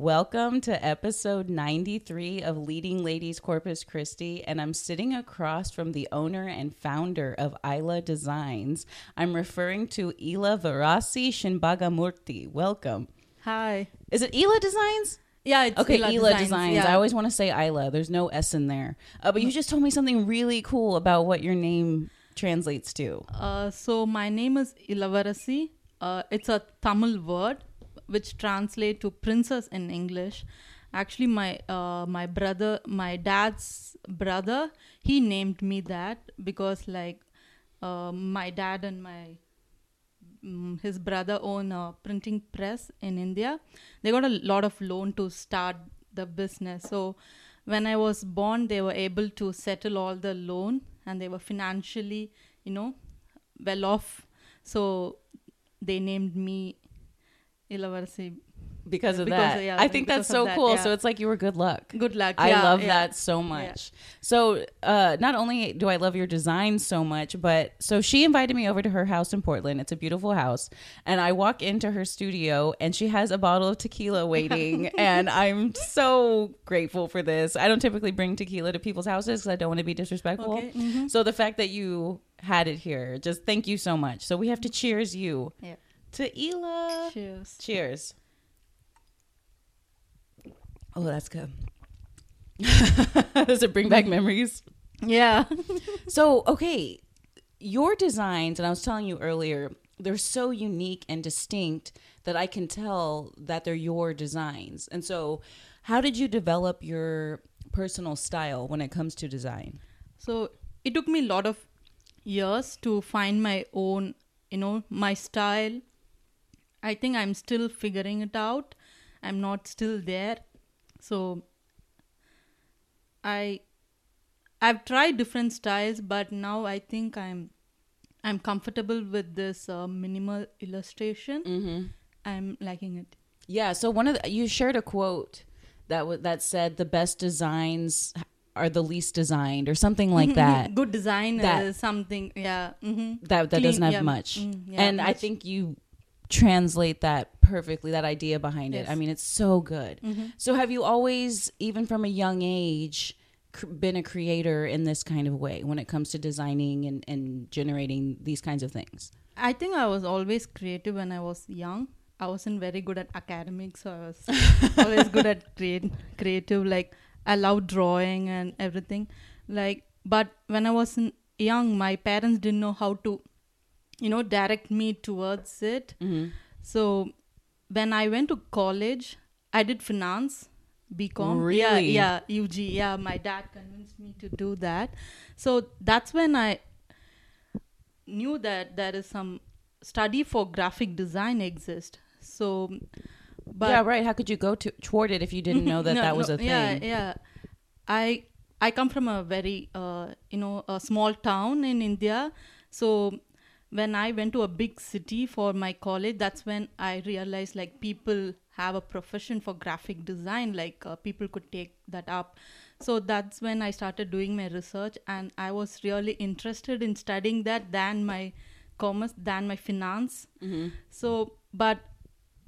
Welcome to episode 93 of Leading Ladies Corpus Christi, and I'm sitting across from the owner and founder of Isla Designs. I'm referring to Ila Varasi Shinbagamurti. Welcome. Hi. Is it Ila Designs? Yeah, it's Okay, Ila Ila, Designs. Designs. Yeah. I always want to say Isla. There's no S in there. Uh, but you just told me something really cool about what your name translates to. Uh, so my name is Ilavarasi. Uh, it's a Tamil word which translate to princess in English. Actually, my uh, my brother, my dad's brother, he named me that because like uh, my dad and my mm, his brother own a printing press in India. They got a lot of loan to start the business. So when I was born, they were able to settle all the loan and they were financially, you know, well off. So they named me Ilavarasi. Because of Because, that. yeah, I think that's so that, cool. yeah. So it's like you were good luck. Good luck. I Yeah, love that so much. So, uh, not only do I love your design so much, but so she invited me over to her house in Portland. It's a beautiful house. And I walk into her studio and she has a bottle of tequila waiting. and I'm so grateful for this. I don't typically bring tequila to people's houses because I don't want to be disrespectful. Okay, mhm. So, the fact that you had it here, just thank you so much. So, we have to cheers you Yeah. To Ila. Cheers. Cheers. Oh, that's good. Does it bring back memories? Yeah. So, okay, your designs, and I was telling you earlier, they're so unique and distinct that I can tell that they're your designs. And so, how did you develop your personal style when it comes to design? So it took me a lot of years to find my own, you know, my style. I think I'm still figuring it out. I'm not still there. So I I've tried different styles, but now I think I'm I'm comfortable with this uh, minimal illustration. Mm-hmm. I'm liking it. Yeah. So one of the, you shared a quote that w- that said the best designs are the least designed, or something like that. Good design That- is something. Yeah. hmm that that Clean, doesn't have yeah, much. mm, yeah, and I think you translate that perfectly. That idea behind it. I mean, it's so good. Mhm. So have you always, even from a young age, cr- been a creator in this kind of way when it comes to designing and, and generating these kinds of things? I think I was always creative when I was young. I wasn't very good at academics, so I was always good at create, creative. Like I love drawing and everything. Like, but when I was young, my parents didn't know how to, you know, direct me towards it. Mm-hmm. So when I went to college, I did finance, BCom. Really? Yeah, yeah, UG. Yeah, my dad convinced me to do that. So that's when I knew that there is some study for graphic design exist. So, but yeah, right. How could you go to, toward it if you didn't know that No, that was no, a thing? Yeah, yeah. I I come from a very uh, you know a small town in India, so when I went to a big city for my college, that's when I realized like people have a profession for graphic design, like uh, people could take that up. So that's when I started doing my research, and I was really interested in studying that than my commerce, than my finance. Mm-hmm. So, but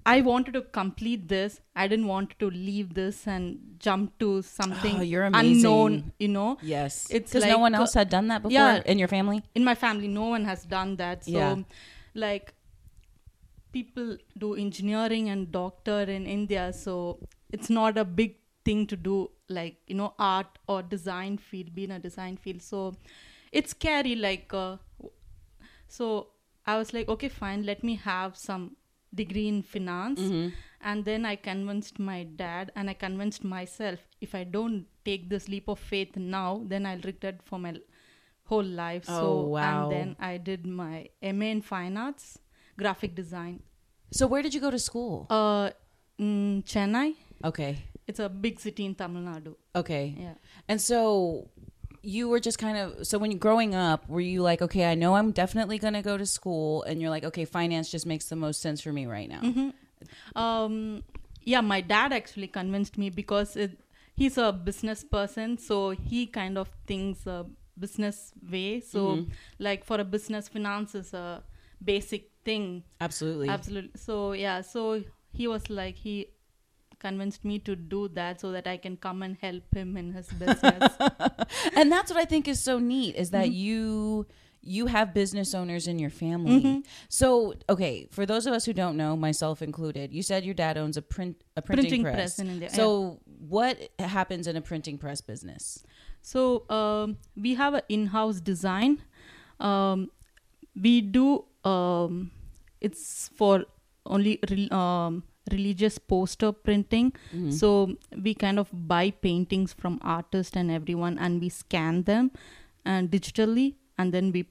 I wanted to complete this. I didn't want to leave this and jump to something Oh, you're amazing. unknown, you know. Yes. It's because no one else had done that before yeah. in your family. In my family, no one has done that. So, Yeah. like, people do engineering and doctor in India. So, it's not a big thing to do, like, you know, art or design field, be in a design field. So, it's scary. Like, uh, so I was like, okay, fine, let me have some degree in finance. Mm-hmm. And then I convinced my dad and I convinced myself if I don't take this leap of faith now, then I'll regret for my whole life. Oh, so, wow. and then I did my MA in fine arts, graphic design. So where did you go to school? Uh, Chennai, Okay. it's a big city in Tamil Nadu. Okay. Yeah. And so you were just kind of so when you growing up, were you like, okay, I know I'm definitely going to go to school, and you're like, okay, finance just makes the most sense for me right now. Mhm. Um, yeah, my dad actually convinced me because it, he's a business person, so he kind of thinks a business way. So, Mhm. like for a business, finance is a basic thing. Absolutely. Absolutely. So yeah, so he was like he convinced me to do that so that I can come and help him in his business. and that's what I think is so neat is that Mm-hmm. you you have business owners in your family. Mm-hmm. So, okay, for those of us who don't know, myself included, you said your dad owns a print a printing, Printing press. press in India, So, what happens in a printing press business? So um, we have an in-house design. Um, we do. Um, it's for only um, religious poster printing. So we kind of buy paintings from artists and everyone, and we scan them and digitally, and then we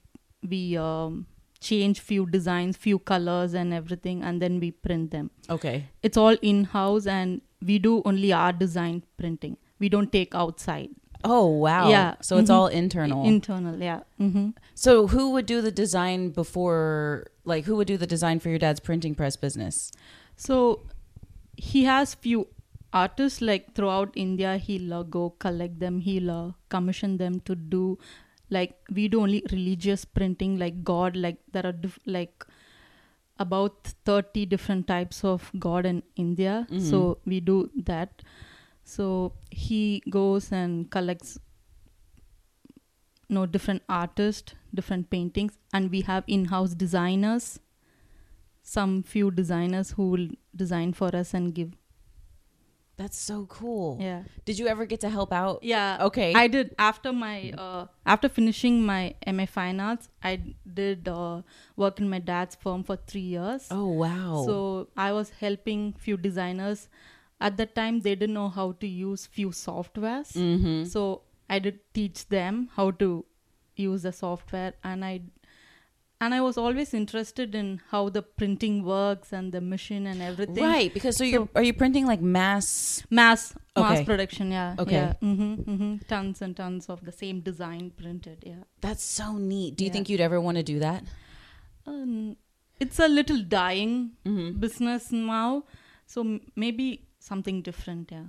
we um, change few designs, few colors, and everything, and then we print them. Okay. It's all in-house, and we do only our design printing. We don't take outside. Oh, wow. Yeah. So it's Mhm. all internal. Internal, yeah. hmm so, who would do the design before like who would do the design for your dad's printing press business? So he has few artists like throughout India. He'll uh, go collect them. He'll uh, commission them to do like we do only religious printing, like God. Like there are diff- like about thirty different types of God in India. So we do that. So he goes and collects no different artists, different paintings, and we have in-house designers some few designers who will design for us and give. That's so cool. Yeah. Did you ever get to help out? Yeah. Okay. I did after my uh, after finishing my MA Fine Arts. I did uh, work in my dad's firm for three years. oh, wow. So I was helping few designers. At that time, they didn't know how to use few softwares. mm-hmm. So I did teach them how to use the software, and I and I was always interested in how the printing works and the machine and everything. Right, because so, you're are you printing like mass? mass mass production yeah Okay. yeah mm-hmm, mm-hmm. tons and tons of the same design printed yeah That's so neat. Do you Yeah. think you'd ever want to do that? um, it's a little dying Mm-hmm. business now so m- maybe something different yeah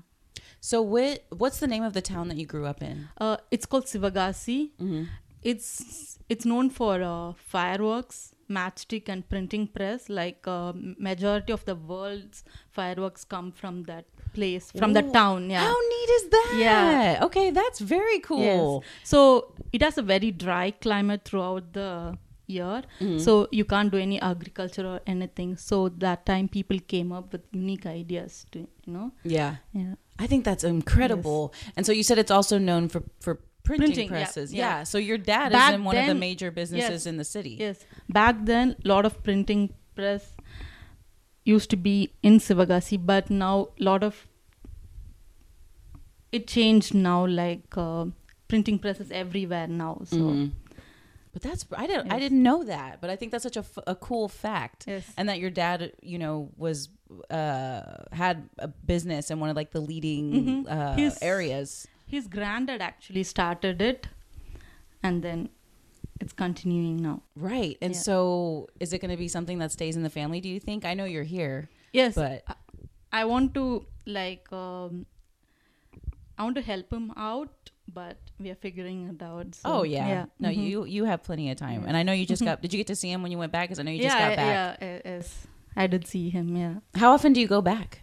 So what what's the name of the town that you grew up in? uh, it's called sivakasi Mm-hmm. It's it's known for uh, fireworks matchstick and printing press like uh, majority of the world's fireworks come from that place from the town yeah How neat is that? Yeah. Okay, that's very cool. Yes. So it has a very dry climate throughout the year. Mm-hmm. So you can't do any agriculture or anything. So that time people came up with unique ideas to you know. Yeah. Yeah. I think that's incredible. And so you said it's also known for for printing, Printing, yeah, presses. yeah. So your dad Back is in one of the major businesses yes, in the city. Yes. Back then a lot of printing press used to be in Sivakasi, but now a lot of it changed now like uh, printing presses everywhere now. So Mhm. But that's I didn't I didn't know that. But I think that's such a, f- a cool fact. yes. And that your dad, you know, was uh had a business in one of like the leading Mhm. uh, areas. His granddad actually started it, and then it's continuing now. Right. And Yeah. so is it going to be something that stays in the family, do you think? I know you're here, Yes, but I, want to like um, I want to help him out, but we are figuring it out. So, oh yeah. yeah. No, mhm. you you have plenty of time. And I know you just got Did you get to see him when you went back cuz I know you just yeah, got back. yeah, yeah, yes, I did see him. Yeah, How often do you go back?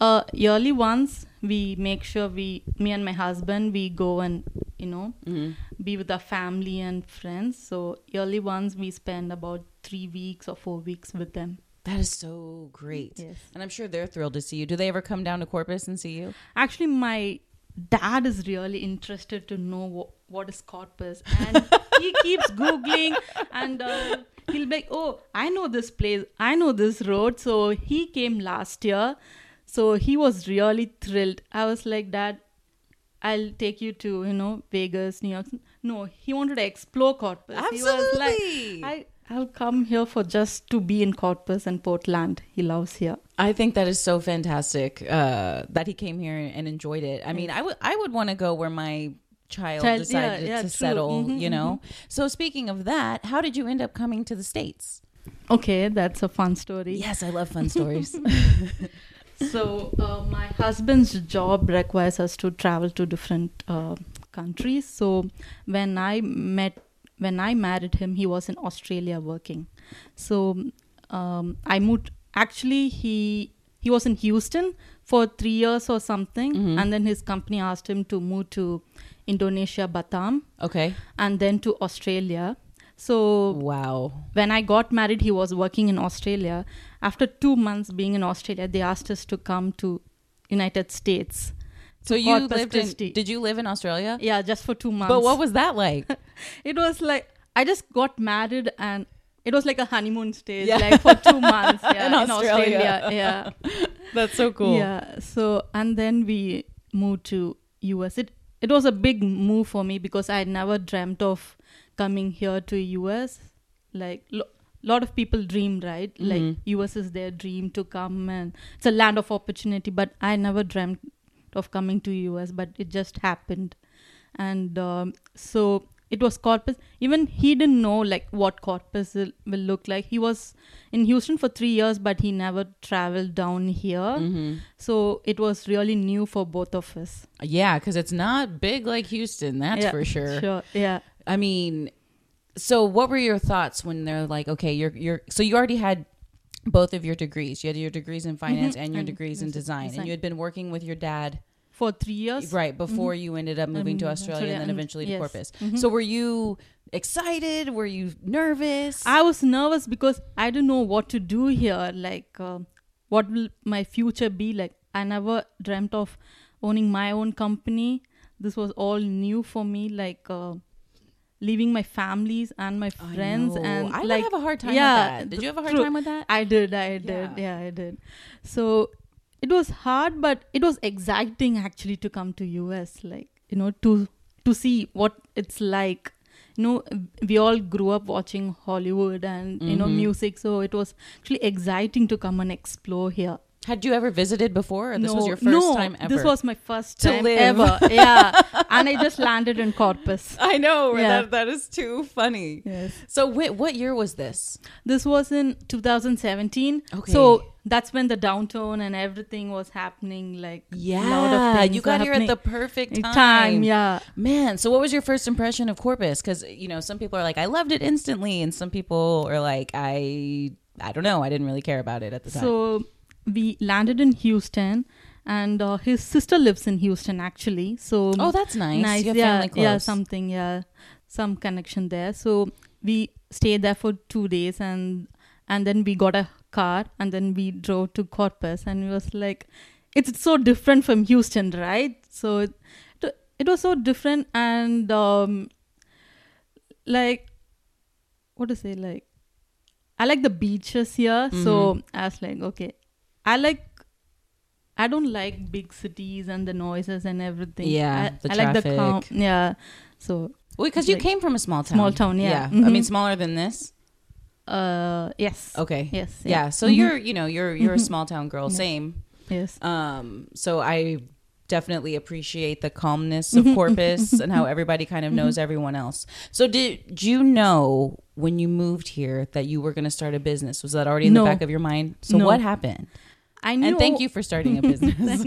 Uh, yearly once we make sure we, me and my husband, we go and you know Mhm. be with our family and friends. So yearly once we spend about three weeks or four weeks with them. That is so great. Yes. And I'm sure they're thrilled to see you. Do they ever come down to Corpus and see you? Actually, my dad is really interested to know what, what is corpus, and he keeps googling, and uh, he'll be like, "Oh, I know this place, I know this road." So he came last year, so he was really thrilled. I was like, "Dad, I'll take you to you know Vegas, New York." No, he wanted to explore corpus. He was like, Absolutely. "I." I'll come here for just to be in Corpus and Portland. He loves here. I think that is so fantastic uh, that he came here and enjoyed it. I mean, I would I would want to go where my child, Child- decided yeah, yeah, to true. settle. Mhm, you know. So speaking of that, how did you end up coming to the states? Okay, that's a fun story. Yes, I love fun stories. So uh, my husband's job requires us to travel to different uh, countries. So when I met, when I married him, he was in Australia working. So um, I moved. Actually, he he was in Houston for three years or something, Mhm. and then his company asked him to move to Indonesia, Batam, Okay. and then to Australia. So Wow. when I got married, he was working in Australia. After two months being in Australia, they asked us to come to United States. So you Corpus lived in? Did you live in Australia? Yeah, just for two months. But what was that like? it was like I just got married and it was like a honeymoon stage, Yeah. like for two months. Yeah, In Australia. Yeah, That's so cool. yeah. So and then we moved to US. It it was a big move for me because I had never dreamt of coming here to US. Like lo- lot of people dream, right? Mhm. Like US is their dream to come and it's a land of opportunity. But I never dreamt of coming to US, but it just happened, and um, so it was Corpus. Even he didn't know like what Corpus will, will look like. He was in Houston for three years, but he never traveled down here. hmm So it was really new for both of us. Yeah, because it's not big like Houston. That's Yeah, for sure. Sure. Yeah. I mean, so what were your thoughts when they're like, okay, you're you're so you already had both of your degrees. You had your degrees in finance Mhm. and your And degrees in des- design, and you had been working with your dad For three years. right before you ended up moving to Um, Australia and then eventually to. Corpus. Mhm. So were you excited? Were you nervous? I was nervous because I didn't know what to do here. Like, uh, what will my future be like? I never dreamt of owning my own company. This was all new for me. Like, uh, leaving my families and my friends know. and I like have a hard time yeah, with that. Did you have a hard true- time with that? I did, I did, Yeah. yeah. I did. So it was hard, but it was exciting actually to come to US, like you know, to to see what it's like. You know, we all grew up watching Hollywood and you know Mhm. music, so it was actually exciting to come and explore here. Had you ever visited before, or this no, was your first no, time ever? This was my first time ever. yeah, and I just landed in Corpus. I know Yeah. that that is too funny. Yes. So wait, what year was this? This was in 2017. Okay. So that's when the downturn and everything was happening. Like lot of Yeah, you got here at the perfect time. time. Yeah. Man, so what was your first impression of Corpus? Because you know, some people are like, I loved it instantly, and some people are like, I, I don't know, I didn't really care about it at the time. So we landed in Houston, and uh, his sister lives in Houston actually. So oh, that's nice. nice. You have yeah, yeah, something. Yeah, some connection there. So we stayed there for two days, and and then we got a car, and then we drove to Corpus, and it was like, it's so different from Houston, right? So it it was so different, and um, like what to say, like I like the beaches here, so Mhm. I was like, okay, I like. I don't like big cities and the noises and everything. Yeah, I, the I like the calm. traffic. Yeah, so Well, because you like- came from a small town. Small town, yeah. Yeah. I mean, Mhm. smaller than this. uh, yes, Okay. yes, Yeah. So Mhm. you're, you know, you're you're a Mhm. small town girl. Yeah. Same. yes, Um. So I definitely appreciate the calmness of Mhm. Corpus and how everybody kind of knows everyone else. So did you know when you moved here that you were going to start a business? Was that already in No. the back of your mind? So No. what happened? I knew. And thank you for starting a business.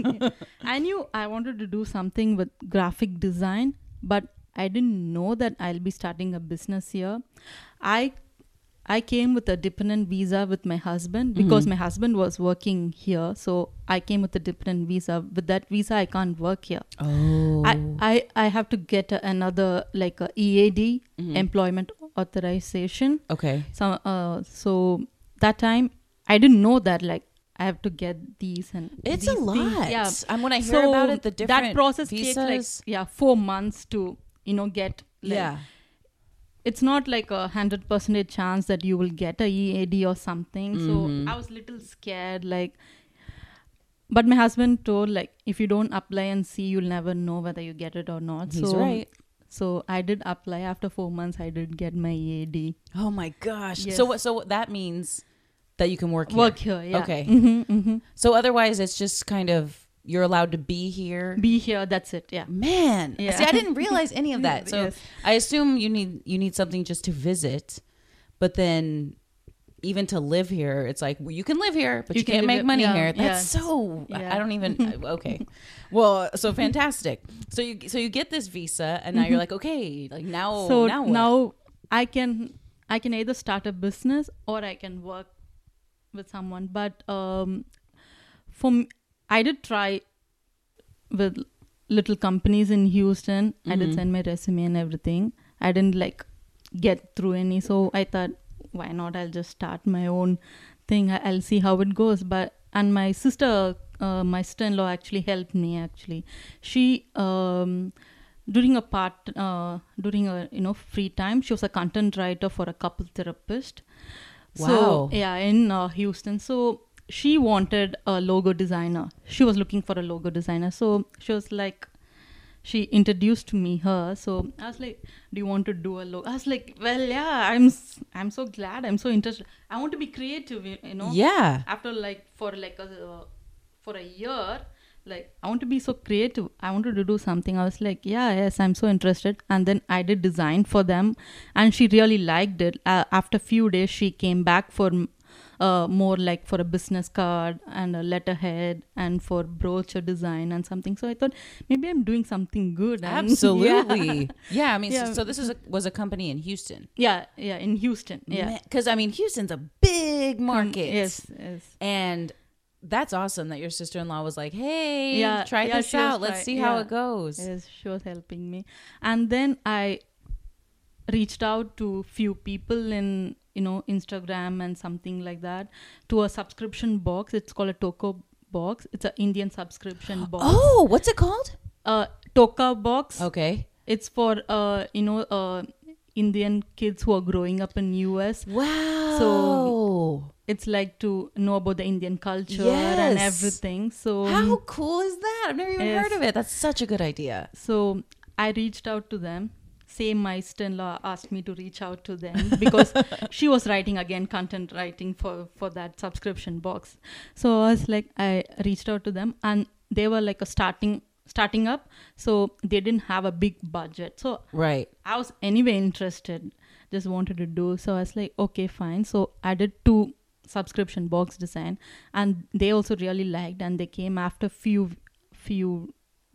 I knew I wanted to do something with graphic design, but I didn't know that I'll be starting a business here. I I came with a dependent visa with my husband because Mhm. my husband was working here, so I came with a dependent visa. With that visa, I can't work here. oh. I, I I have to get a, another like a EAD Mhm. employment authorization. okay. So uh, so that time I didn't know that like I have to get these and It's these a things. lot. Yeah. And when I hear so about it, the different that process visas. takes like yeah four months to you know get like, yeah. it's not like a hundred percent chance that you will get a EAD or something. Mhm. So I was little scared like. But my husband told like if you don't apply and see, you'll never know whether you get it or not. He's so right. so I did apply. After four months, I did get my EAD. Oh my gosh. Yes. So what? So that means that you can work here. Work here, yeah. Okay. hmm hmm So otherwise, it's just kind of you're allowed to be here. Be here. That's it. Yeah. Man, Yeah. see, I didn't realize any of that. So Yes. I assume you need you need something just to visit, but then even to live here, it's like well, you can live here, but you, You can can't live make here- money yeah, here. That's yeah. so I- Yeah. I don't even okay. Well, so fantastic. So you so you get this visa, and now you're like, okay, like now so now what? now I can I can either start a business or I can work with someone. But um, for me, I did try with little companies in Houston. I did Mhm. send my resume and everything. I didn't like get through any, so I thought, why not? I'll just start my own thing. I'll see how it goes. But and my sister, uh, my sister-in-law, actually helped me. Actually, she um, during a part uh, during a you know free time, she was a content writer for a couple therapist. Wow. So yeah, in uh, Houston. So she wanted a logo designer. She was looking for a logo designer. So she was like, she introduced me her. So I was like, "Do you want to do a logo?" I was like, "Well, yeah, I'm I'm so glad. I'm so interested. I want to be creative. You know. Yeah. After like for like a uh, for a year." Like I want to be so creative. I wanted to do something. I was like, yeah, yes, I'm so interested. And then I did design for them, and she really liked it. Uh, after few days, she came back for uh, more like for a business card and a letterhead and for brochure design and something. So I thought maybe I'm doing something good. and- Absolutely. Yeah. yeah, I mean, Yeah. So, so this is a, was a company in Houston. Yeah, yeah, in Houston. Yeah. Because I mean, Houston's a big market. Mm, Yes, yes. And that's awesome that your sister in law was like, hey, Yeah, try yeah, this out. Let's try- see how yeah. it goes. Yes, she was helping me. And then I reached out to few people in, you know, Instagram and something like that to a subscription box. It's called a Toka box. It's an Indian subscription box. Oh, what's it called? Uh, Toka box. Okay. It's for, uh, you know, uh, Indian kids who are growing up in US. Wow. So it's like to know about the Indian culture Yes. and everything. So how cool is that? I've never even Yes. heard of it. That's such a good idea. So I reached out to them. Same my sister-in-law asked me to reach out to them because she was writing again content writing for for that subscription box. So I was like, I reached out to them, and they were like a starting starting up, so they didn't have a big budget. So Right. I was anyway interested, just wanted to do. So I was like, okay, fine. So I did two subscription box design, and they also really liked, and they came after few few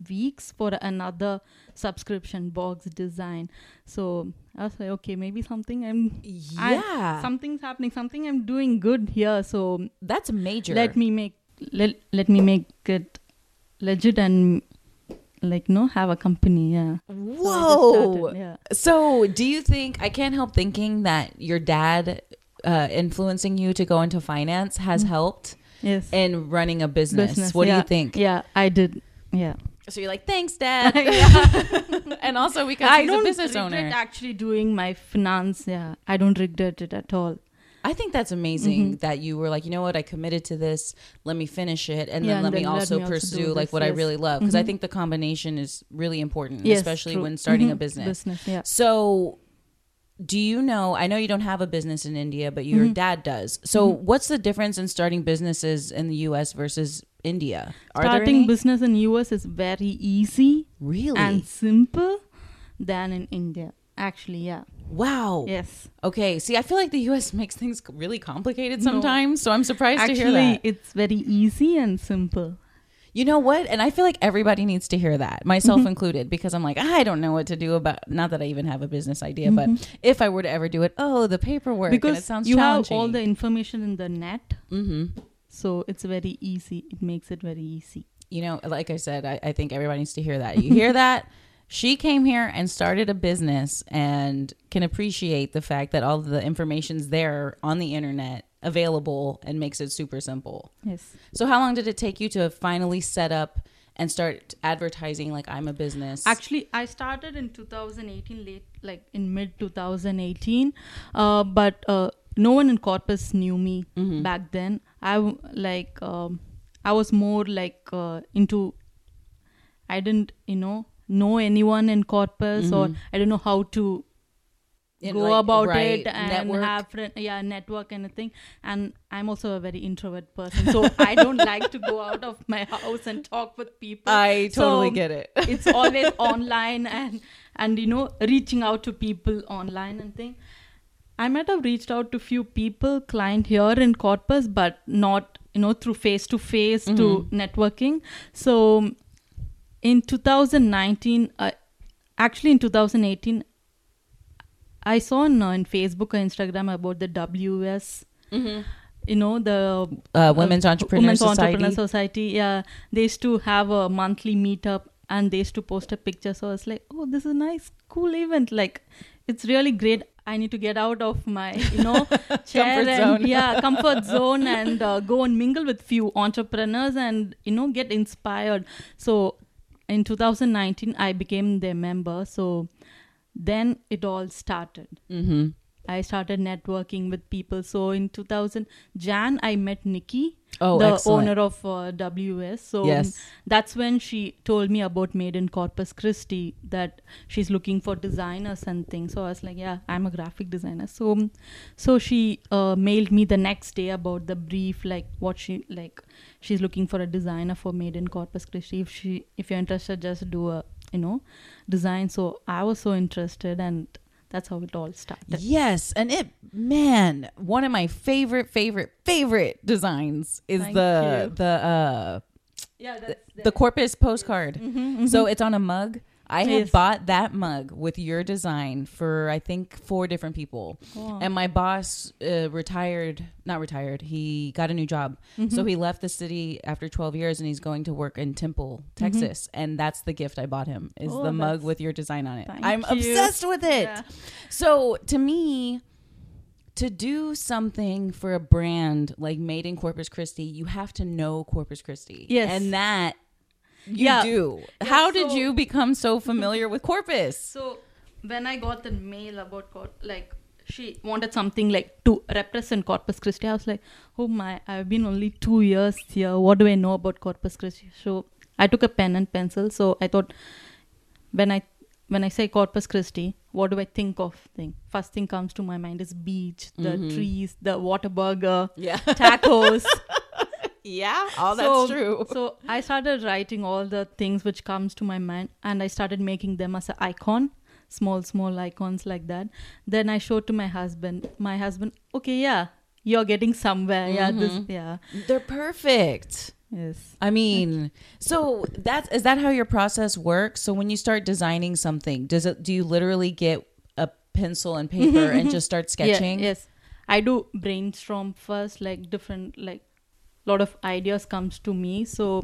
weeks for another subscription box design. So I was like, okay, maybe something I'm I- Yeah. something's happening, something I'm doing good here. So that's major. let me make let let me make it legit and like no have a company. Yeah. So Whoa. started, yeah. So, do you think I can't help thinking that your dad uh, influencing you to go into finance has helped Yes. in running a business? Business, what do you think? Yeah, I did. Yeah. So you're like, thanks, dad, and also because I he's a business owner. actually doing my finance. Yeah, I don't regret it at all. I think that's amazing Mm-hmm. that you were like, you know what, I committed to this. Let me finish it, and Yeah, then and let me then let also me pursue like this, what I really love because I Mhm. think the combination is really important, Yes, especially true. when starting a Mhm. business. Business, yeah. So, do you know? I know you don't have a business in India, but your Mhm. dad does. So, Mhm. what's the difference in starting businesses in the U.S. versus India? Are Starting business in US is very easy really? and simple than in India. Actually, yeah. wow. Yes. Okay. See, I feel like the U.S. makes things really complicated No. sometimes, so I'm surprised to hear that. it's very easy and simple. You know what? And I feel like everybody needs to hear that, myself Mm-hmm. included, because I'm like, I don't know what to do about. Not that I even have a business idea, Mhm. but if I were to ever do it, oh, the paperwork. and Because it sounds you have all the information in the net, hmm so it's very easy. It makes it very easy. You know, like I said, I, I think everybody needs to hear that. You hear that? She came here and started a business and can appreciate the fact that all of the information's there on the internet available and makes it super simple. Yes. So how long did it take you to finally set up and start advertising like I'm a business? Actually, I started in 2018, late like in mid 2018, uh, but uh, no one in Corpus knew me Mhm. back then. I like um, I was more like uh, into. I didn't, you know, know anyone in Corpus, or Mhm. I don't know how to In, go like, about right, it and network. have friend, yeah network and a thing and i'm also a very introvert person so i don't like to go out of my house and talk with people I totally So, get it. it's always online and and you know reaching out to people online and thing i might have reached out to few people client here in corpus but not you know through face to face to networking so in 2019 uh, actually in 2018 i saw on, uh, on facebook or instagram about the ws Mm-hmm. you know the Uh, Women's Entrepreneur Women's Society. Entrepreneur Society. Yeah, they used to have a monthly meetup and they used to post a picture. So I was like, oh, this is a nice, cool event. Like, it's really great. I need to get out of my, you know, chair Comfort and zone. yeah, comfort zone and uh, go and mingle with few entrepreneurs and you know get inspired. So in 2019, I became their member. So then it all started. mm-hmm. I started networking with people. So in 2000, Jan, I met Nikki, Oh, the excellent. owner of uh, WS. So Yes. that's when she told me about Made in Corpus Christi that she's looking for designers and things. So I was like, yeah, I'm a graphic designer. So so she uh, mailed me the next day about the brief, like what she like. She's looking for a designer for Made in Corpus Christi. If she if you're interested, just do a you know design. So I was so interested and. That's how it all started. Yes, and it man, one of my favorite favorite favorite designs is Thank the you. the uh Yeah, the, the Corpus postcard. So it's on a mug. I have Yes. bought that mug with your design for I think four different people. Wow. And my boss uh, retired, not retired. He got a new job. Mm-hmm. So he left the city after 12 years and he's going to work in Temple, Texas. And that's the gift I bought him is Oh, the mug with your design on it. I'm you. obsessed with it. Yeah. So to me, to do something for a brand like Made in Corpus Christi, you have to know Corpus Christi. Yes. And that you Yeah. do. Yeah, How did you become so familiar with Corpus? So when I got the mail about Cor- like she wanted something like to represent Corpus Christi, I was like, oh my, I've been only two years here. What do I know about Corpus Christi? So I took a pen and pencil. So I thought when I when I say Corpus Christi, what do I think of? Thing first thing comes to my mind is beach, the Mhm. trees, the Whataburger, Yeah. tacos. yeah. All so, that's true. So I started writing all the things which comes to my mind, and I started making them as an icon, small small icons like that. Then I showed to my husband. My husband, okay, yeah, you're getting somewhere. Yeah, this, Mhm. yeah, They're perfect. yes. I mean, so that's is that how your process works? So when you start designing something, does it do you literally get a pencil and paper and just start sketching? Yeah, yes, I do brainstorm first, like different, like lot of ideas comes to me. So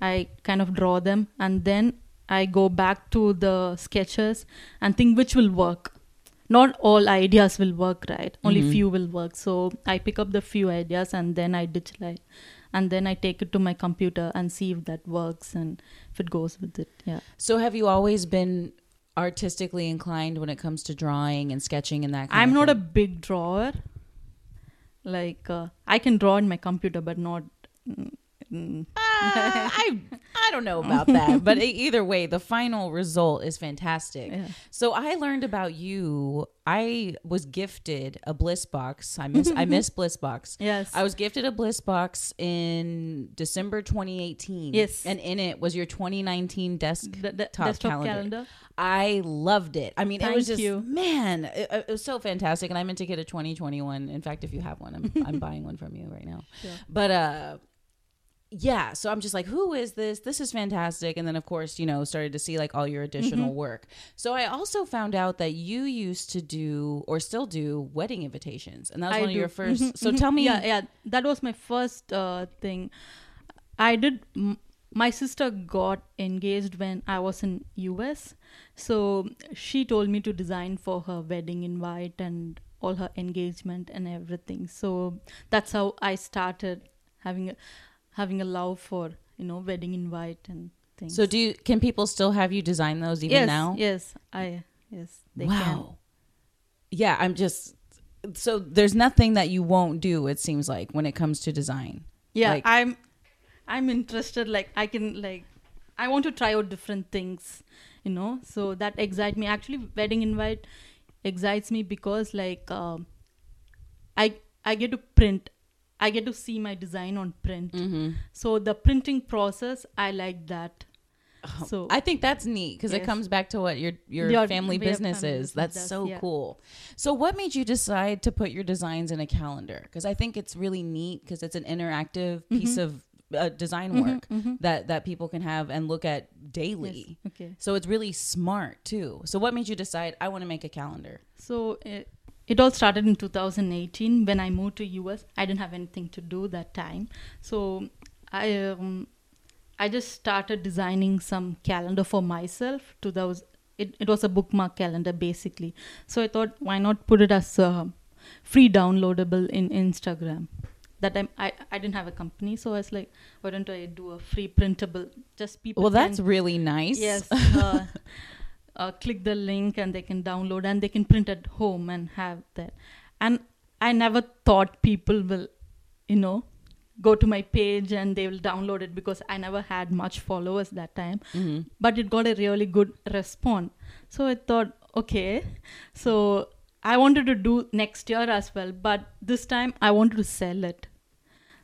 I kind of draw them, and then I go back to the sketches and think which will work. Not all ideas will work, right? Only Mhm. few will work. So I pick up the few ideas and then I digitalize, and then I take it to my computer and see if that works and if it goes with it. Yeah. So have you always been artistically inclined when it comes to drawing and sketching and that kind I'm not a big drawer. Like uh, I can draw in my computer, but not. mm, mm. Uh, I I don't know about that, but either way, the final result is fantastic. Yeah. So I learned about you. I was gifted a Bliss box. I miss I miss Bliss box. Yes. I was gifted a Bliss box in December 2018. Yes. and in it was your 2019 desk. the, the top desktop calendar. calendar. I loved it. I mean, it was just you. man, it, it was so fantastic. And I meant to get a 2021. In fact, if you have one, I'm I'm buying one from you right now. Sure. But uh yeah, so I'm just like, who is this? This is fantastic. And then of course, you know, started to see like all your additional Mm-hmm. work. So I also found out that you used to do or still do wedding invitations. And that was I one of your 1st Mhm, So mhm. tell me Yeah, yeah. That was my first uh, thing. I did. M- my sister got engaged when I was in US, so she told me to design for her wedding invite and all her engagement and everything. So that's how I started having a having a love for you know wedding invite and things. So do you can people still have you design those even yes, now? yes, I yes they wow. can. Yeah, I'm just so there's nothing that you won't do, it seems like, when it comes to design. yeah Like- i'm i'm interested like i can like i want to try out different things you know so that excites me actually wedding invite excites me because like um, i i get to print i get to see my design on print Mm-hmm. so the printing process i like that so I think that's neat because it comes back to what your your Your- family business family is. That's does, so yeah. cool. So, what made you decide to put your designs in a calendar? Because I think it's really neat because it's an interactive piece of uh, design Mhm, work mhm. that that people can have and look at daily. Yes, okay So it's really smart too. So, what made you decide I want to make a calendar? so uh, it all started in 2018 when I moved to US. I didn't have anything to do that time, so I um, I just started designing some calendar for myself. To those, it, it was a bookmark calendar basically. So I thought, why not put it as uh, free downloadable in Instagram? That time I, I didn't have a company, so I was like, why don't I do a free printable? Just people. Well, that's can- really nice. yes. Uh, uh, click the link and they can download and they can print at home and have that. And I never thought people will, you know, go to my page and they will download it because I never had much followers that time. Mhm. But it got a really good response. So I thought, okay, so I wanted to do next year as well, but this time I wanted to sell it.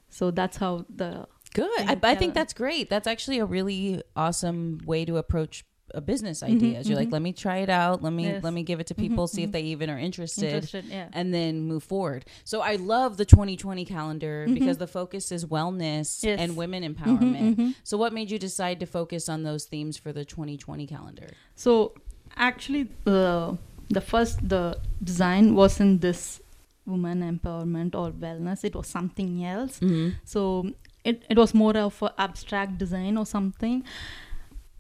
So that's how the Good. I, I think that's great. That's actually a really awesome way to approach a business idea. You're like, mhm. let me try it out. Let me Yes. let me give it to people, Mhm, see if they even are interested. interested. Yeah. and then move forward. So I love the 2020 calendar because the focus is wellness Yes. and women empowerment. So what made you decide to focus on those themes for the 2020 calendar? So actually, the the first the design wasn't this woman empowerment or wellness. It was something else. Mm-hmm. So it it was more of an abstract design or something.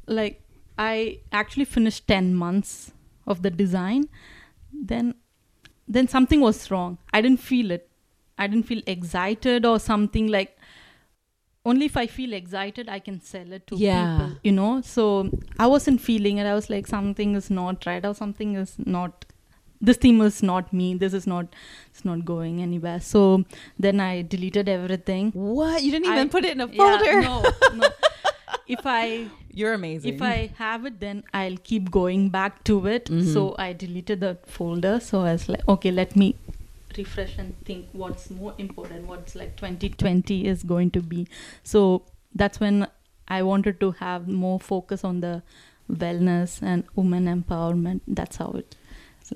Like I actually finished ten months of the design. Then then something was wrong. I didn't feel it. I didn't feel excited or something like. Only if I feel excited, I can sell it to Yeah. people, you know. So I wasn't feeling it. I was like, something is not right, or something is not. This theme is not me. This is not. It's not going anywhere. So then I deleted everything. What? You didn't even I- put it in a Yeah, folder? no, no. if I You're amazing. if I have it, then I'll keep going back to it. Mhm. So I deleted the folder. So I was like, okay, let me refresh and think what's more important, what's like 2020 is going to be. So that's when I wanted to have more focus on the wellness and women empowerment. That's how it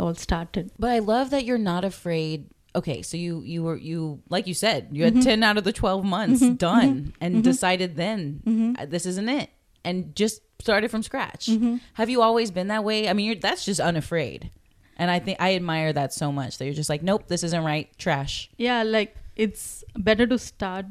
all started. But I love that you're not afraid. Okay, so you you were you like you said you had Mhm. ten out of the twelve months Mhm, done and mhm. decided then Mhm. uh, this isn't it and just started from scratch. Mhm. Have you always been that way? I mean, you're, that's just unafraid, and I think I admire that so much that you're just like, nope, this isn't right, trash. yeah like it's better to start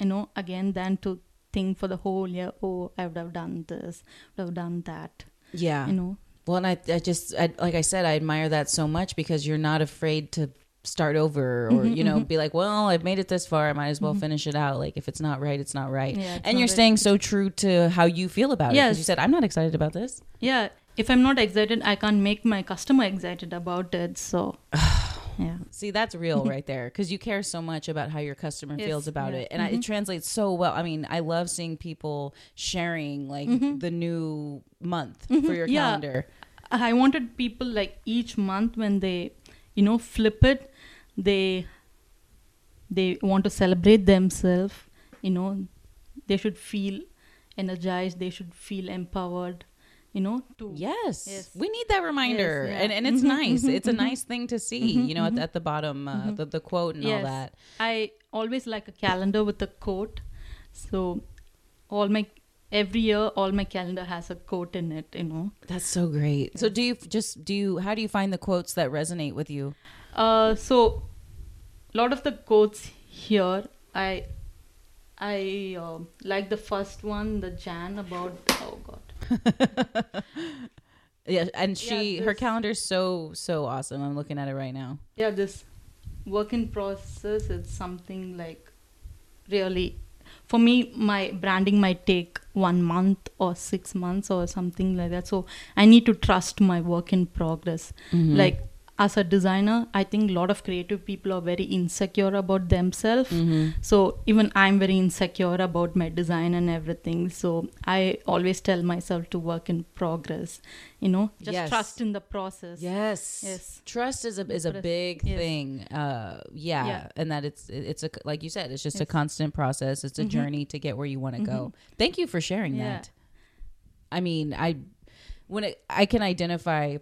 you know again than to think for the whole year oh i would have done this would have done that Yeah. you know Well, and I, I just, I, like I said, I admire that so much because you're not afraid to start over or, Mhm, you know, mhm. be like, well, I've made it this far. I might as well Mhm. finish it out. Like, if it's not right, it's not right. Yeah, it's and not you're staying so true to how you feel about it. Because you said, I'm not excited about this. yeah if i'm not excited i can't make my customer excited about it so yeah See, that's real right there because you care so much about how your customer Yes, feels about yeah. it. And I, it Mhm. translates so well. I mean, I love seeing people sharing like Mhm. the new month for your yeah. calendar. i wanted people like each month when they you know flip it they they want to celebrate themselves you know they should feel energized they should feel empowered you know to Yes. Yes. We need that reminder. yeah. And and it's Mhm, nice. mhm, it's a mhm. nice thing to see, Mhm, you know, at, at the bottom, uh, the, the quote and all that. I always like a calendar with a quote. So all my every year all my calendar has a quote in it, you know. That's so great. So do you just do you how do you find the quotes that resonate with you? Uh so a lot of the quotes here I I uh, like the first one, the Jan about oh god. Yeah, and she her this- calendar's so so awesome. I'm looking at it right now. Yeah, this work in process is something like really for me my branding might take one month or six months or something like that so i need to trust my work in progress Mhm. like as a designer i think a lot of creative people are very insecure about themselves Mhm. so even i'm very insecure about my design and everything so i always tell myself to work in progress you know just Yes. trust in the process Yes. Yes. Trust is a is a big yes. thing. Uh yeah. Yeah. and that it's it's a like you said, it's just a constant process. It's a Mhm. journey to get where you want to go. Mhm. Thank you for sharing Yeah. that. I mean, I when it, I can identify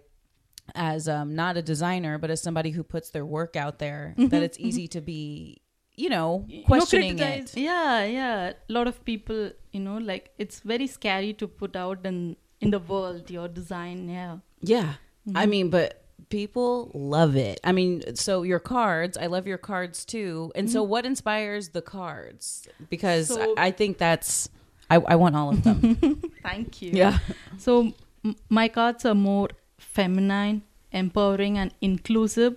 as um not a designer but as somebody who puts their work out there that Mhm, it's easy to be, you know, questioning it. Yeah, yeah. A lot of people, you know, like it's very scary to put out in in the world your design. Yeah. Yeah. I Mhm. mean, but People love it. I mean, so your cards, I love your cards too. And so, what inspires the cards? Because So- I, I think that's, I, I want all of them. Thank you. yeah. So m- my cards are more feminine, empowering, and inclusive.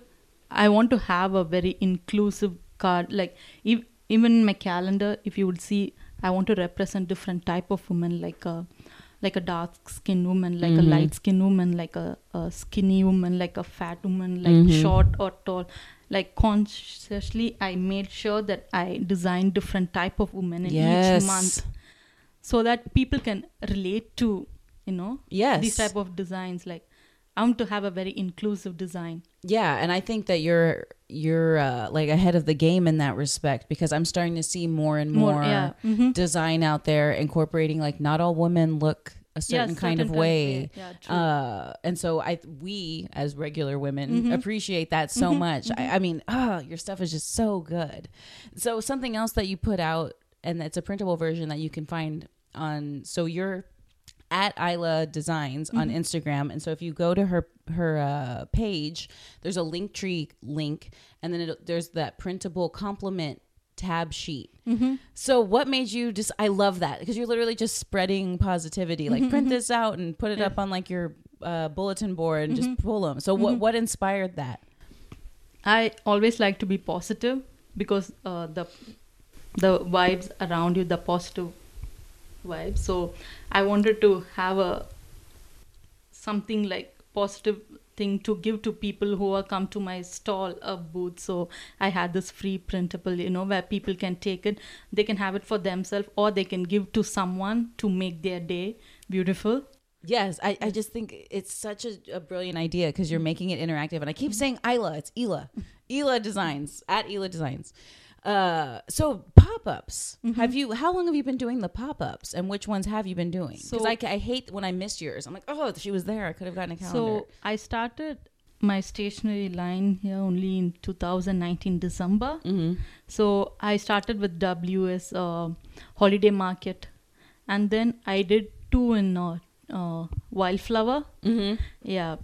I want to have a very inclusive card. Like ev- even in my calendar, if you would see, I want to represent different type of women, like a like a dark skinned woman, like a Mhm. light skinned woman, like a, a skinny woman, like a fat woman, like Mhm. short or tall. Like consciously, I made sure that I designed different type of women in yes. each month so that people can relate to you know Yes. these type of designs like i want to have a very inclusive design Yeah, and I think that you're you're uh, like ahead of the game in that respect because I'm starting to see more and more, yeah Mhm. design out there incorporating like not all women look a certain yeah, kind of certain way. yeah. Uh, and so I we as regular women Mhm. appreciate that so Mhm, much. I, I mean, oh, your stuff is just so good. So something else that you put out, and it's a printable version that you can find on. So you're at Isla Designs on Mhm. Instagram, and so if you go to her her uh, page, there's a Linktree link, and then it, there's that printable compliment tab sheet. Mhm. So what made you just I love that because you're literally just spreading positivity. Like Mhm, print mhm. this out and put it Yeah. up on like your uh, bulletin board and just pull them. So what Mhm. what inspired that? i always like to be positive because uh, the the vibes around you the positive vibes so i wanted to have a something like positive thing to give to people who are come to my stall a booth so i had this free printable you know where people can take it they can have it for themselves or they can give to someone to make their day beautiful Yes, I, I just think it's such a, a brilliant idea because you're making it interactive. And I keep saying Isla, it's Ila. Ila Designs, at Ila Designs. Uh, so pop ups. Mhm. Have you, how long have you been doing the pop ups and which ones have you been doing? Because So- I, I hate when I miss yours. I'm like, oh, she was there. I could have gotten a calendar. So I started my stationery line here only in 2019 December. hmm So I started with WS uh, Holiday Market, and then I did two in uh, uh, Wildflower. hmm Yeah,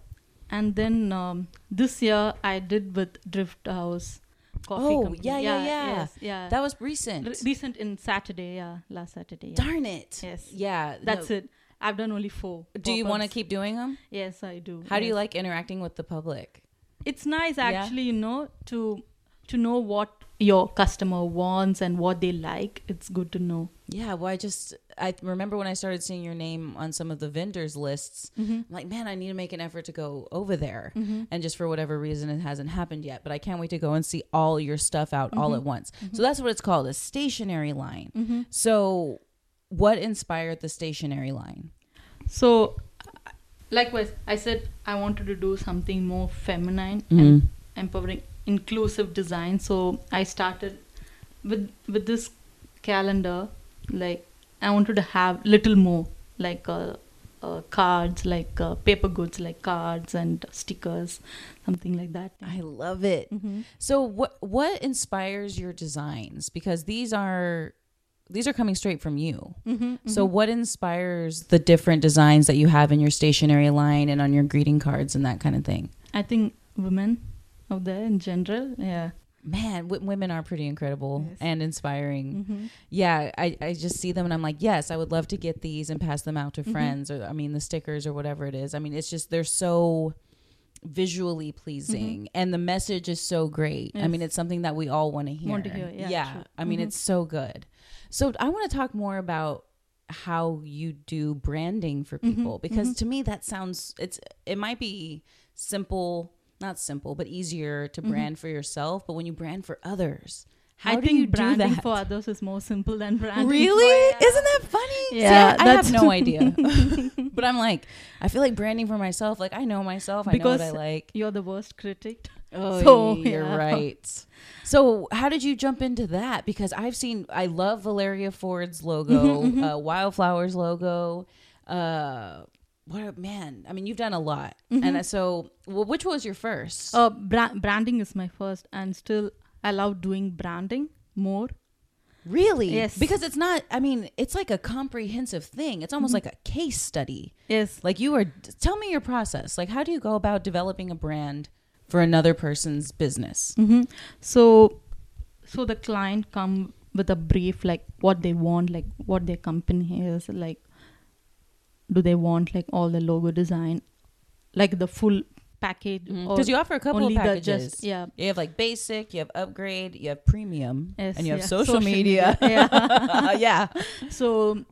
and then um, this year I did with Drift House Coffee Oh, Company. yeah, yeah, yeah. Yes, yeah. That was recent. Re- recent in Saturday, yeah, last Saturday. Yeah. Darn it. Yes. Yeah. That's no. it. I've done only four. Do you want to keep doing them? Yes, I do. How do you like interacting with the public? it's nice Yeah. actually you know to to know what your customer wants and what they like it's good to know Yeah, well, I just I remember when I started seeing your name on some of the vendors lists. mm-hmm. I'm like, man, I need to make an effort to go over there. Mm-hmm. And just for whatever reason, it hasn't happened yet. But I can't wait to go and see all your stuff out all Mhm. at once. So that's what it's called, a stationary line. Mm-hmm. So, what inspired the stationary line? so likewise i said i wanted to do something more feminine Mm-hmm. and empowering inclusive design so i started with with this calendar like i wanted to have little more like uh, uh, cards like uh, paper goods like cards and stickers something like that I love it. mm-hmm. So, what what inspires your designs? Because these are these are coming straight from you. Mm-hmm. So, what inspires the different designs that you have in your stationery line and on your greeting cards and that kind of thing? I think women out there in general, yeah. Man, w- women are pretty incredible Yes. and inspiring. Mm-hmm. Yeah, I, I just see them and I'm like, yes, I would love to get these and pass them out to Mhm. friends or, I mean, the stickers or whatever it is. I mean, it's just, they're so visually pleasing and the message is so great. I mean, it's something that we all want to hear. Want to hear, yeah, true. I mean, Mhm. it's so good. So I want to talk more about how you do branding for Mhm, people because mhm. to me that sounds it's it might be simple not simple but easier to Mhm. brand for yourself but when you brand for others how I do think you do branding that for others is more simple than branding. really for- isn't that funny See, Yeah, I, I have that's- no idea but i'm like i feel like branding for myself like i know myself i know what i like You're the worst critic. Oh, So, you're yeah. right. So, how did you jump into that? Because I've seen, I love Valeria Ford's logo, Mhm, mhm. uh, Wildflowers logo. Uh, what man? I mean, you've done a lot, Mhm. and uh, so, well, which was your first? Uh, bra- branding is my first, and still I love doing branding more. Really? Yes. Because it's not. I mean, it's like a comprehensive thing. It's almost Mm-hmm. like a case study. Yes. Like you are. Tell me your process. Like, how do you go about developing a brand for another person's business? hmm So, so the client come with a brief like what they want, like what their company is, like do they want like all the logo design, like the full package, mm-hmm. or Because you offer a couple of packages. just yeah. You have like basic, you have upgrade, you have premium, Yes, and you have yeah. social, Social media. media, uh, yeah. So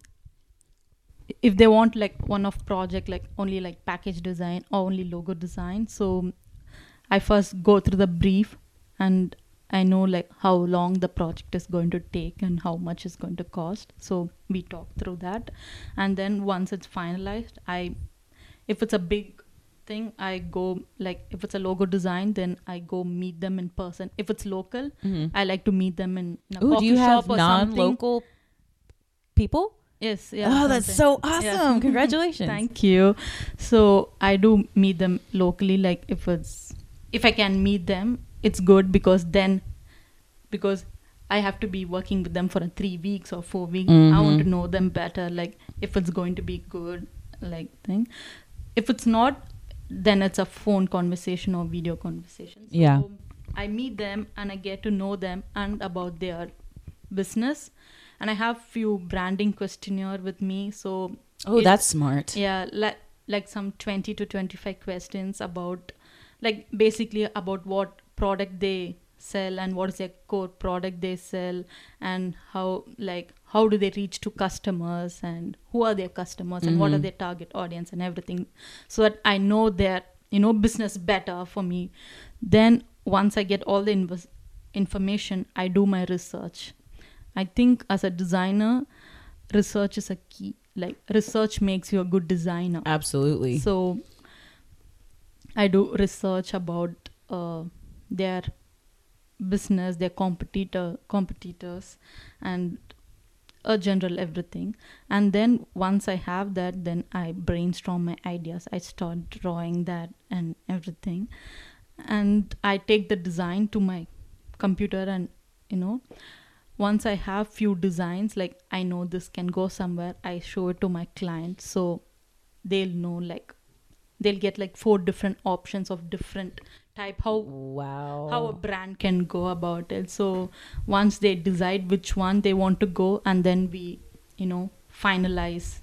if they want like one of project like only like package design or only logo design, so I first go through the brief and I know like how long the project is going to take and how much is going to cost. So we talk through that, and then once it's finalized, I if it's a big thing, I go like if it's a logo design, then I go meet them in person. If it's local, Mhm. I like to meet them in, a Ooh, do you have non-local people? Yes, yeah. oh, that's so awesome! Yeah. Congratulations. Thank you. So I do meet them locally. Like if it's if I can meet them, it's good because then because I have to be working with them for a three weeks or four weeks. I want to mm-hmm. know them better. Like if it's going to be good, like thing. If it's not, then it's a phone conversation or video conversation. So Yeah. I meet them and I get to know them and about their business. And I have few branding questionnaire with me. So Oh, that's smart. yeah like like some 20 to 25 questions about like basically about what product they sell and what is their core product they sell and how like how do they reach to customers and who are their customers and what are Mhm. their target audience and everything so that i know their you know business better for me then once i get all the inv- information i do my research i think as a designer research is a key like research makes you a good designer Absolutely. so i do research about uh, their business their competitor competitors and a general everything. And then once i have that then i brainstorm my ideas. I start drawing that and everything. And i take the design to my computer and you know once i have few designs like i know this can go somewhere i show it to my client. So they'll know like they'll get like four different options of different type how wow. how a brand can go about it so once they decide which one they want to go and then we you know finalize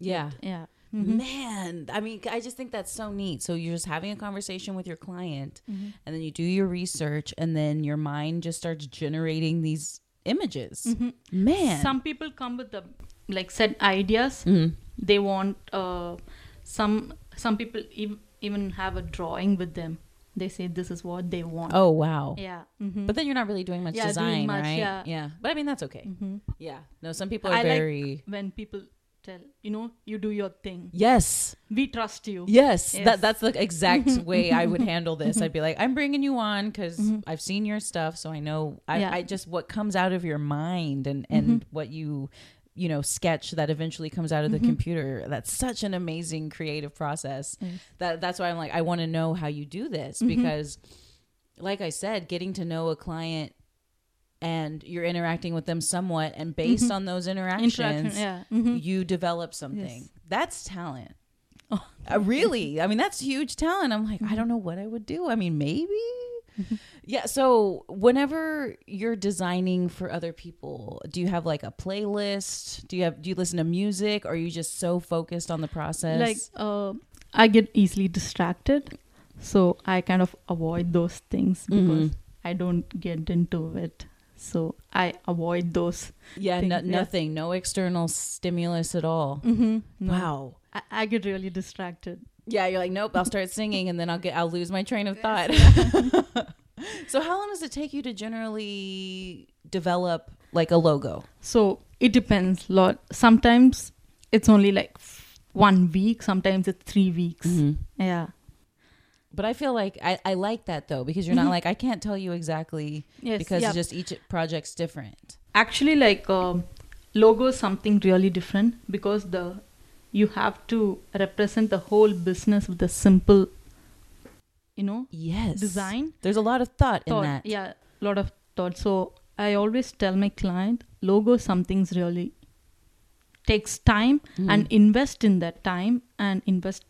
yeah. yeah Mhm. Man, I mean, I just think that's so neat. So you're just having a conversation with your client, Mhm. and then you do your research, and then your mind just starts generating these images. Mhm. Man, some people come with the like set ideas Mhm. they want uh, some some people ev- even have a drawing with them they say this is what they want Oh wow. yeah mhm. But then you're not really doing much Yeah, doing design, much, right? yeah. yeah. But I mean, that's okay. Mhm. Yeah. No, some people are I like- very. when people tell you know you do your thing Yes. we trust you Yes, Yes. that that's the exact way I would handle this. I'd be like, I'm bringing you on because Mhm. I've seen your stuff, so I know. I, Yeah. I just what comes out of your mind and and Mhm. what you you know sketch that eventually comes out of the Mhm. computer. That's such an amazing creative process. Yes. That that's why I'm like, I want to know how you do this Mhm. because, like I said, getting to know a client. And you're interacting with them somewhat, and based Mhm. on those interactions, interaction yeah mhm. you develop something. Yes. That's talent. Oh. Uh, really? I mean, that's huge talent. I'm like, I don't know what I would do. I mean, maybe. Yeah. So, whenever you're designing for other people, do you have like a playlist? Do you have? Do you listen to music? Or are you just so focused on the process? like uh, i get easily distracted so i kind of avoid those things because Mhm. i don't get into it so i avoid those yeah, no, things, yeah. nothing, no external stimulus at all. mm-hmm. Wow. I, I get really distracted Yeah, you're like, nope. I'll start singing, and then I'll get, I'll lose my train of thought. so, how long does it take you to generally develop like a logo? so it depends a lot sometimes it's only like one week sometimes it's three weeks Mm-hmm. yeah But I feel like I, I like that though because you're not like I can't tell you exactly yes because yeah. just each project's different. actually like um, logo is something really different because the you have to represent the whole business with a simple you know Yes. design There's a lot of thought, thought in that. yeah a lot of thought so I always tell my client, logo something's really takes time Mm-hmm. and invest in that time and invest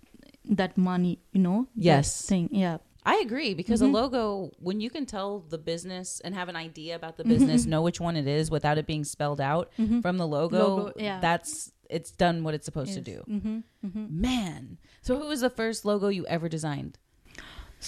that money. You know. Yes. Thing. Yeah. I agree because Mhm. a logo, when you can tell the business and have an idea about the Mhm. business, know which one it is without it being spelled out Mhm. from the logo, Logo, yeah. that's it's done what it's supposed to do. Mm-hmm, mm-hmm. Man, so who was the first logo you ever designed?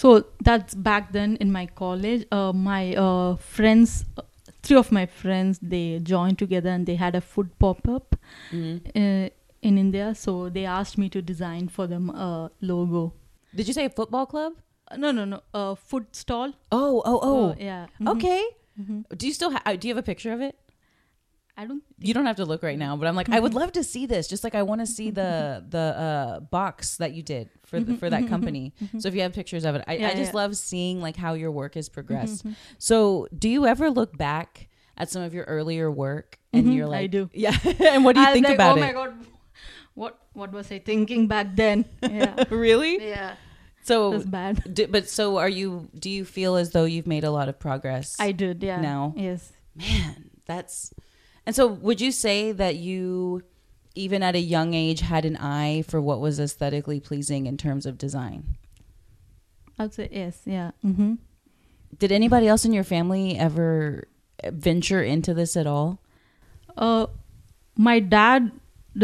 So that's back then in my college. Uh, my uh, friends, uh, three of my friends, they joined together and they had a food pop up Mm-hmm. uh, in India. So they asked me to design for them a logo. Did you say a football club? Uh, no, no, no. A food stall. Oh, oh, oh. yeah. mhm, Okay. mhm. Do you still ha- do you have a picture of it? I don't. You don't have to look right now, but I'm like, I would love to see this. Just like I want to see the the uh, box that you did for the, mm-hmm, for that mm-hmm, company. Mm-hmm, so if you have pictures of it, I, Yeah, I just yeah. love seeing like how your work has progressed. So do you ever look back at some of your earlier work and you're like, I do. yeah. and what do you I'll think like, about oh it? Oh my god, what what was I thinking back then? Yeah, really? yeah, So, that's bad. d- but so are you? Do you feel as though you've made a lot of progress? I did. Yeah. Now. Yes. man that's and so would you say that you even at a young age had an eye for what was aesthetically pleasing in terms of design I'd say yes. Yeah. Mm-hmm. did anybody else in your family ever venture into this at all Uh, my dad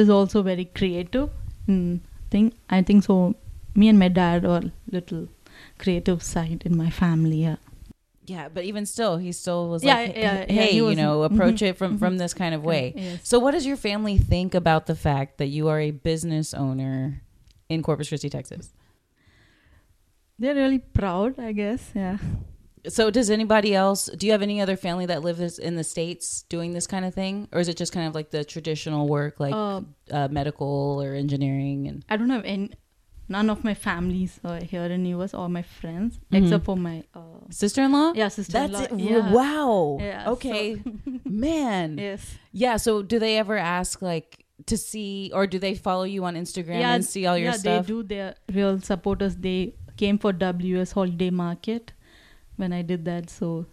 is also very creative. In thing, I think so. Me and my dad are little creative side in my family. Yeah. Yeah but even still he still was Yeah, like yeah, yeah, hey he you know approach mhm, it from from this kind of way Yes. so what does your family think about the fact that you are a business owner in corpus christi texas They're really proud, I guess. Yeah. So does anybody else do you have any other family that lives in the states doing this kind of thing or is it just kind of like the traditional work like Uh, uh, medical or engineering and I don't have any. None of my families are here in US or my friends, Mhm. except for my uh, sister-in-law? yeah sister-in-law. That's it. Yeah. Wow. Yeah, so- okay. Man. Yes. Yeah, so do they ever ask like to see or do they follow you on Instagram and see all your yeah, stuff? they do. They're real supporters. They came for WS Holiday Market when I did that, so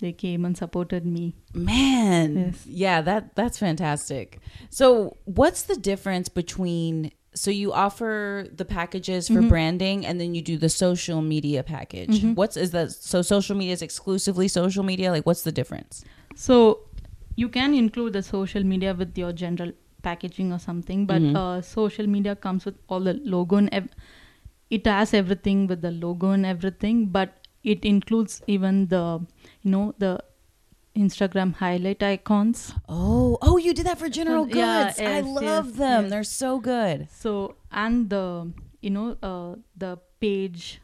they came and supported me. Man. Yes. Yeah, that that's fantastic. So, what's the difference between so you offer the packages for Mhm. branding and then you do the social media package. Mhm. What's is that so social media is exclusively social media? Like what's the difference? So you can include the social media with your general packaging or something, but Mhm. uh, social media comes with all the logo and ev- it has everything with the logo and everything, but it includes even the you know the Instagram highlight icons. Oh, oh, you did that for General Goods. Yeah, I love yes, them. yes. They're so good. So and the you know uh, the page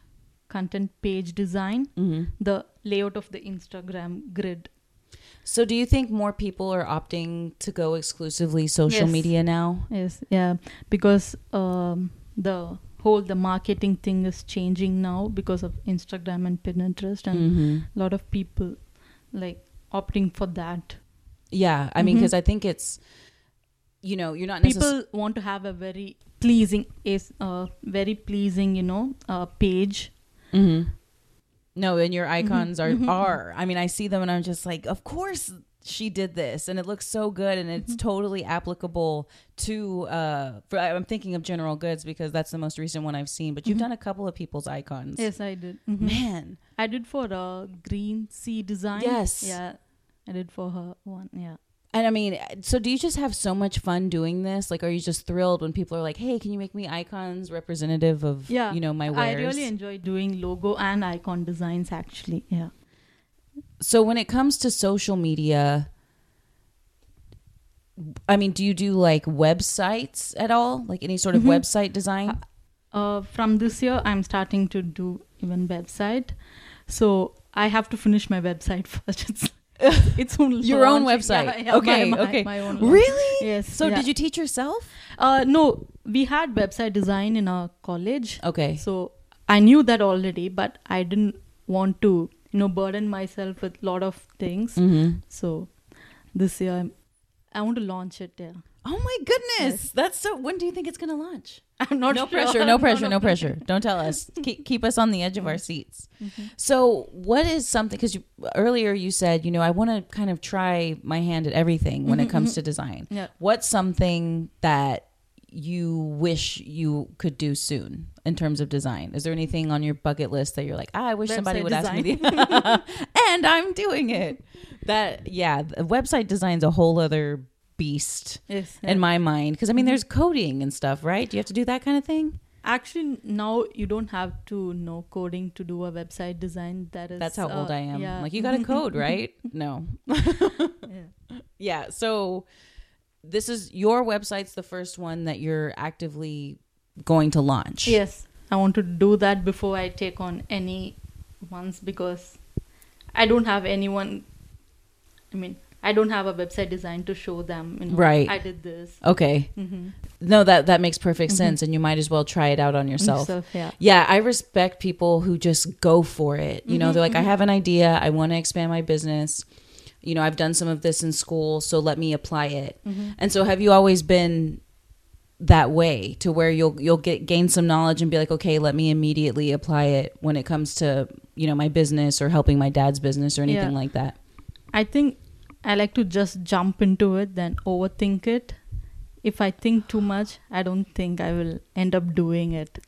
content page design, hmm the layout of the Instagram grid. So, do you think more people are opting to go exclusively social Yes. media now? Yes, yeah, because um, the whole the marketing thing is changing now because of Instagram and Pinterest, and a lot of people like opting for that. Yeah, I mean, because I think it's, you know, you're not necessarily. People want to have a very pleasing is uh, very pleasing, you know, uh, page. Mm-hmm. No, and your icons are mhm. are. I mean, I see them and I'm just like, of course she did this, and it looks so good, and it's Mhm. totally applicable to. uh for, I'm thinking of General Goods because that's the most recent one I've seen. But you've done a couple of people's icons. Yes, I did. Man. I did for uh, Green Sea Design. Yes. Yeah, I did for her one. Yeah. And I mean, so do you just have so much fun doing this? Like, are you just thrilled when people are like, "Hey, can you make me icons representative of Yeah, you know my I really enjoy doing logo and icon designs. Actually, yeah. so when it comes to social media i mean do you do like websites at all like any sort of Mhm. website design Uh, from this year, I'm starting to do even website. So I have to finish my website first. It's, it's own Your own website. Yeah, yeah, Okay, my, my, okay. My own launch. really Yes. so yeah. did you teach yourself Uh, no, we had website design in our college. okay So I knew that already, but I didn't want to, you know, burden myself with a lot of things. mm-hmm. So this year, I'm, I want to launch it. Yeah. Oh my goodness. That's so when do you think it's going to launch? I'm not no sure. pressure, no pressure, no pressure. Don't tell us. Keep, keep us on the edge of our seats. Mm-hmm. So, what is something? Because you, earlier you said, you know, I want to kind of try my hand at everything when it mm-hmm, comes mm-hmm. to design. Yeah. What's something that you wish you could do soon in terms of design? Is there anything on your bucket list that you're like, ah, I wish somebody Website would ask me, the- and I'm doing it. That yeah, the website design's a whole other beast Yes. in my mind because I mean, there's coding and stuff, right? Do you have to do that kind of thing? Actually, now you don't have to know coding to do a website design. That is. That's how old uh, I am. Yeah. Like you got to code, right? No. yeah. Yeah. So this is your website's the first one that you're actively going to launch. Yes, I want to do that before I take on any ones because I don't have anyone. I mean, I don't have a website design to show them. You know, Right. I did this. Okay. Mm-hmm. No, that that makes perfect sense, and you might as well try it out on yourself. yeah. Yeah, I respect people who just go for it. You know, Mhm, they're like, I mhm. have an idea, I want to expand my business. You know, I've done some of this in school, so let me apply it. Mm-hmm. And so, have you always been that way to where you'll you'll get gain some knowledge and be like, okay, let me immediately apply it when it comes to you know my business or helping my dad's business or anything Yeah. like that. I think I like to just jump into it, then overthink it. If I think too much, I don't think I will end up doing it.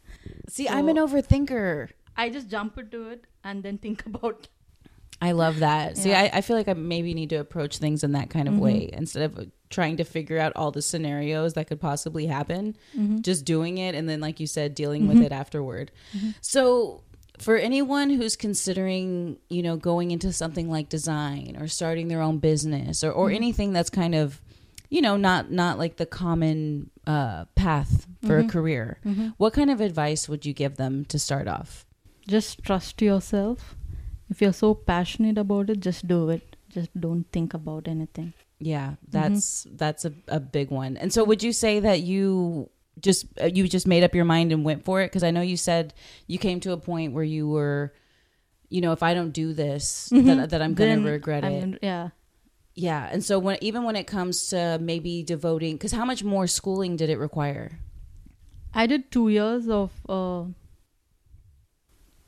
See, I'm an overthinker. I just jump into it and then think about. I love that. See, I, I feel like I maybe need to approach things in that kind of Mhm. way instead of trying to figure out all the scenarios that could possibly happen. Mhm. Just doing it and then, like you said, dealing with Mhm. it afterward. Mhm. So, for anyone who's considering, you know, going into something like design or starting their own business or, or Mhm. anything that's kind of, you know, not not like the common uh, path for Mhm. a career, Mhm. what kind of advice would you give them to start off? Just trust yourself. If you're so passionate about it, just do it. Just don't think about anything. Yeah, that's that's a, a big one. And so, would you say that you just uh, you just made up your mind and went for it? Because I know you said you came to a point where you were, you know, if I don't do this, Mhm. that, that I'm gonna Then regret I'm it. gonna- yeah. yeah, and so when even when it comes to maybe devoting, because how much more schooling did it require? I did two years of uh,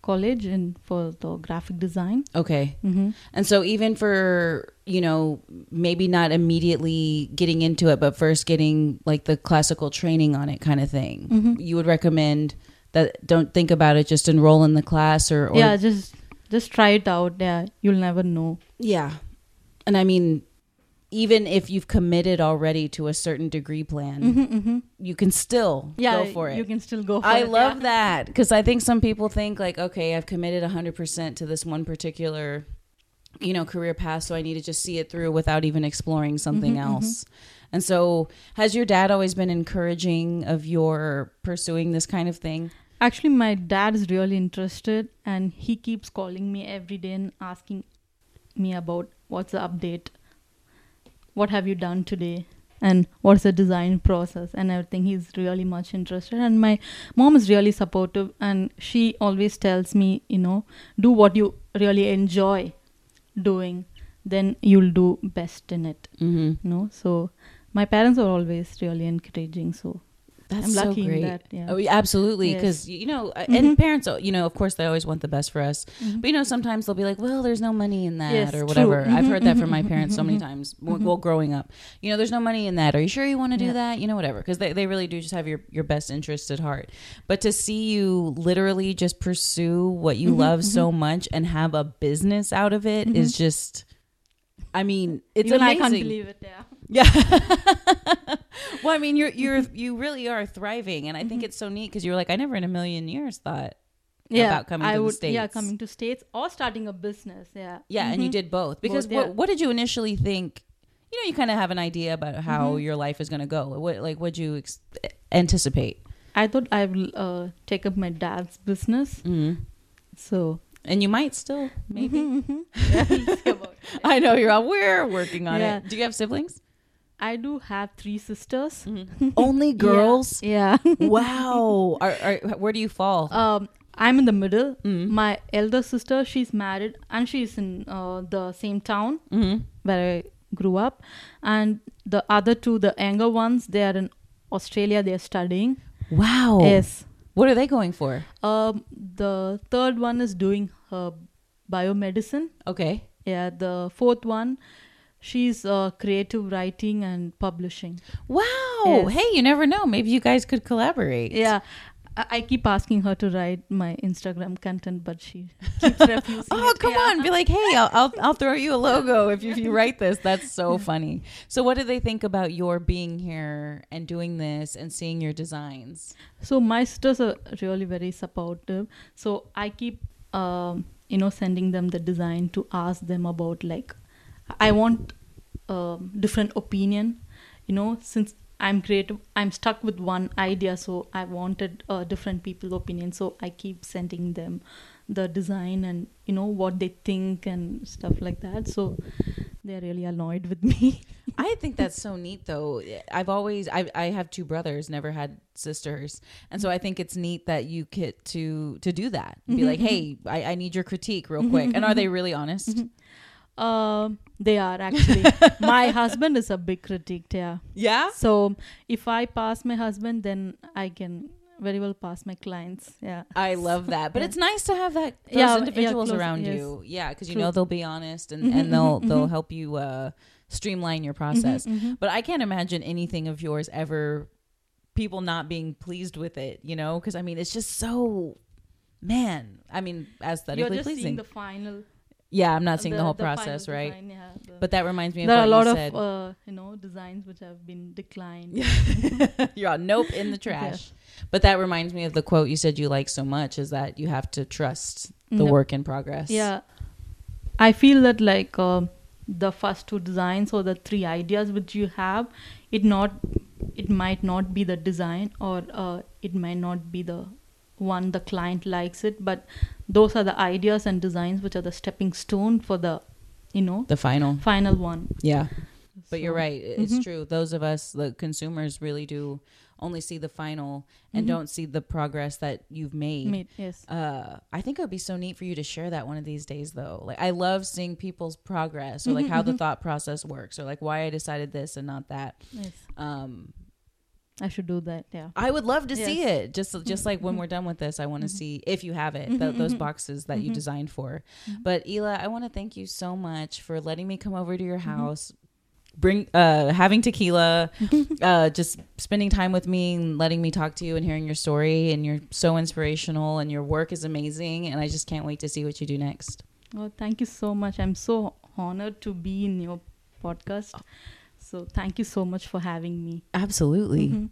college in for the graphic design. Okay, Mm-hmm. and so even for you know maybe not immediately getting into it, but first getting like the classical training on it, kind of thing. Mm-hmm. you would recommend that don't think about it just enroll in the class or, or yeah, just just try it out. Yeah, you'll never know. yeah and i mean even if you've committed already to a certain degree plan Mm-hmm, mm-hmm. you can still Yeah, go for it you can still go. for it. I it, love yeah. that because I think some people think like, okay, I've committed 100% to this one particular, you know, career path, so I need to just see it through without even exploring something Mhm, mhm. else. And so, has your dad always been encouraging of your pursuing this kind of thing? Actually, my dad is really interested, and he keeps calling me every day and asking me about what's the update, what have you done today, and what's the design process and everything. He's really much interested, and my mom is really supportive, and she always tells me, you know, do what you really enjoy doing, then you'll do best in it. Mm-hmm. You know, so my parents are always really encouraging. So That's I'm lucky so great. that. Yeah. Oh, absolutely. Yes. Because you know, Mhm. and parents, uh, you know, of course, they always want the best for us. Mhm. But you know, sometimes they'll be like, "Well, there's no money in that," Yes, or whatever. I've Mhm, heard that from mhm, my parents so many mhm, times. Well, growing up, you know, there's no money in that. Are you sure you want to do Yeah. that? You know, whatever. Because they, they really do just have your your best interest at heart. But to see you literally just pursue what you love so much and have a business out of it is just. I mean, it's Even amazing. I can't believe it. Yeah. Yeah. well, I mean, you're you're you really are thriving, and I think Mhm. it's so neat because you're like, I never in a million years thought. yeah, about coming I to the would, Yeah, coming to states or starting a business. Yeah. Yeah, and you Mhm. did both because Both, yeah. what what did you initially think? You know, you kind of have an idea about how Mhm. your life is going to go. What like what would you ex- anticipate? I thought I will uh, take up my dad's business. Mm-hmm. So And you might still maybe. Mhm, mhm. Yeah, we'll see about it. I know you're all. We're working on Yeah. it. Do you have siblings? I do have three sisters. Only girls. Yeah. wow. Are, are, where do you fall? um, I'm in the middle. mm My elder sister, she's married and she's in uh, the same town hmm where I grew up, and the other two, the younger ones, they are in Australia. They are studying. Wow. Yes. What are they going for? Um, the third one is doing her biomedicine. Okay. Yeah. The fourth one, she's uh, creative writing and publishing. Wow. Yes. Hey, you never know. Maybe you guys could collaborate. Yeah. I I keep asking her to write my Instagram content, but she keeps refusing. Oh, it. come Yeah. on. Be like, hey, I'll, I'll, I'll throw you a logo if you, if you write this. That's so funny. So, what do they think about your being here and doing this and seeing your designs? So my sisters are really very supportive. So I keep, um, you know, sending them the design to ask them about like, I want um, different opinion. You know, since I'm creative, I'm stuck with one idea. So I wanted uh, different people opinion. So I keep sending them the design and you know what they think and stuff like that. So they're really annoyed with me. I think that's so neat, though. I've always, I, I have two brothers, never had sisters, and so I think it's neat that you get to to do that. Be like, hey, I, I need your critique real quick. And are they really honest? Um, they are actually. my husband is a big critic. Yeah. Yeah. So if I pass my husband, then I can very well pass my clients. Yeah. I love that, but Yeah. it's nice to have that those Yeah, yeah, individuals close- around yes. you. Yeah, because you know they'll be honest and, and they'll mhm, they'll mhm. help you uh, streamline your process. But I can't imagine anything of yours ever people not being pleased with it. You know, because I mean it's just so man. I mean aesthetically You're just pleasing. seeing the final. Yeah, I'm not seeing the, whole final process, right? design, yeah, the- But that reminds me of there are a what lot you of said. uh, you know designs which have been declined. You're all nope in the trash. But that reminds me of the quote you said you like so much is that you have to trust the No. work in progress. Yeah, I feel that like uh, the first two designs or the three ideas which you have, it not, it might not be the design or uh, it might not be the one the client likes it, but those are the ideas and designs which are the stepping stone for the, you know, The final. final one. Yeah. But you're right. I- It's Mhm. true. Those of us, the consumers, really do only see the final and Mhm. don't see the progress that you've made. Made, yes. Uh, I think it would be so neat for you to share that one of these days, though. Like, I love seeing people's progress or like Mhm, how the mhm. thought process works or like why I decided this and not that. Yes. Um, I should do that. Yeah. I would love to see it. Just just like when Mhm. we're done with this, I want to Mhm. see if you have it, Mhm, th- those boxes that you designed for. Mhm. But Ila, I want to thank you so much for letting me come over to your house, bring uh having tequila, uh just spending time with me and letting me talk to you and hearing your story and you're so inspirational and your work is amazing and I just can't wait to see what you do next. Oh, thank you so much. I'm so honored to be in your podcast. So thank you so much for having me. Absolutely. Mhm.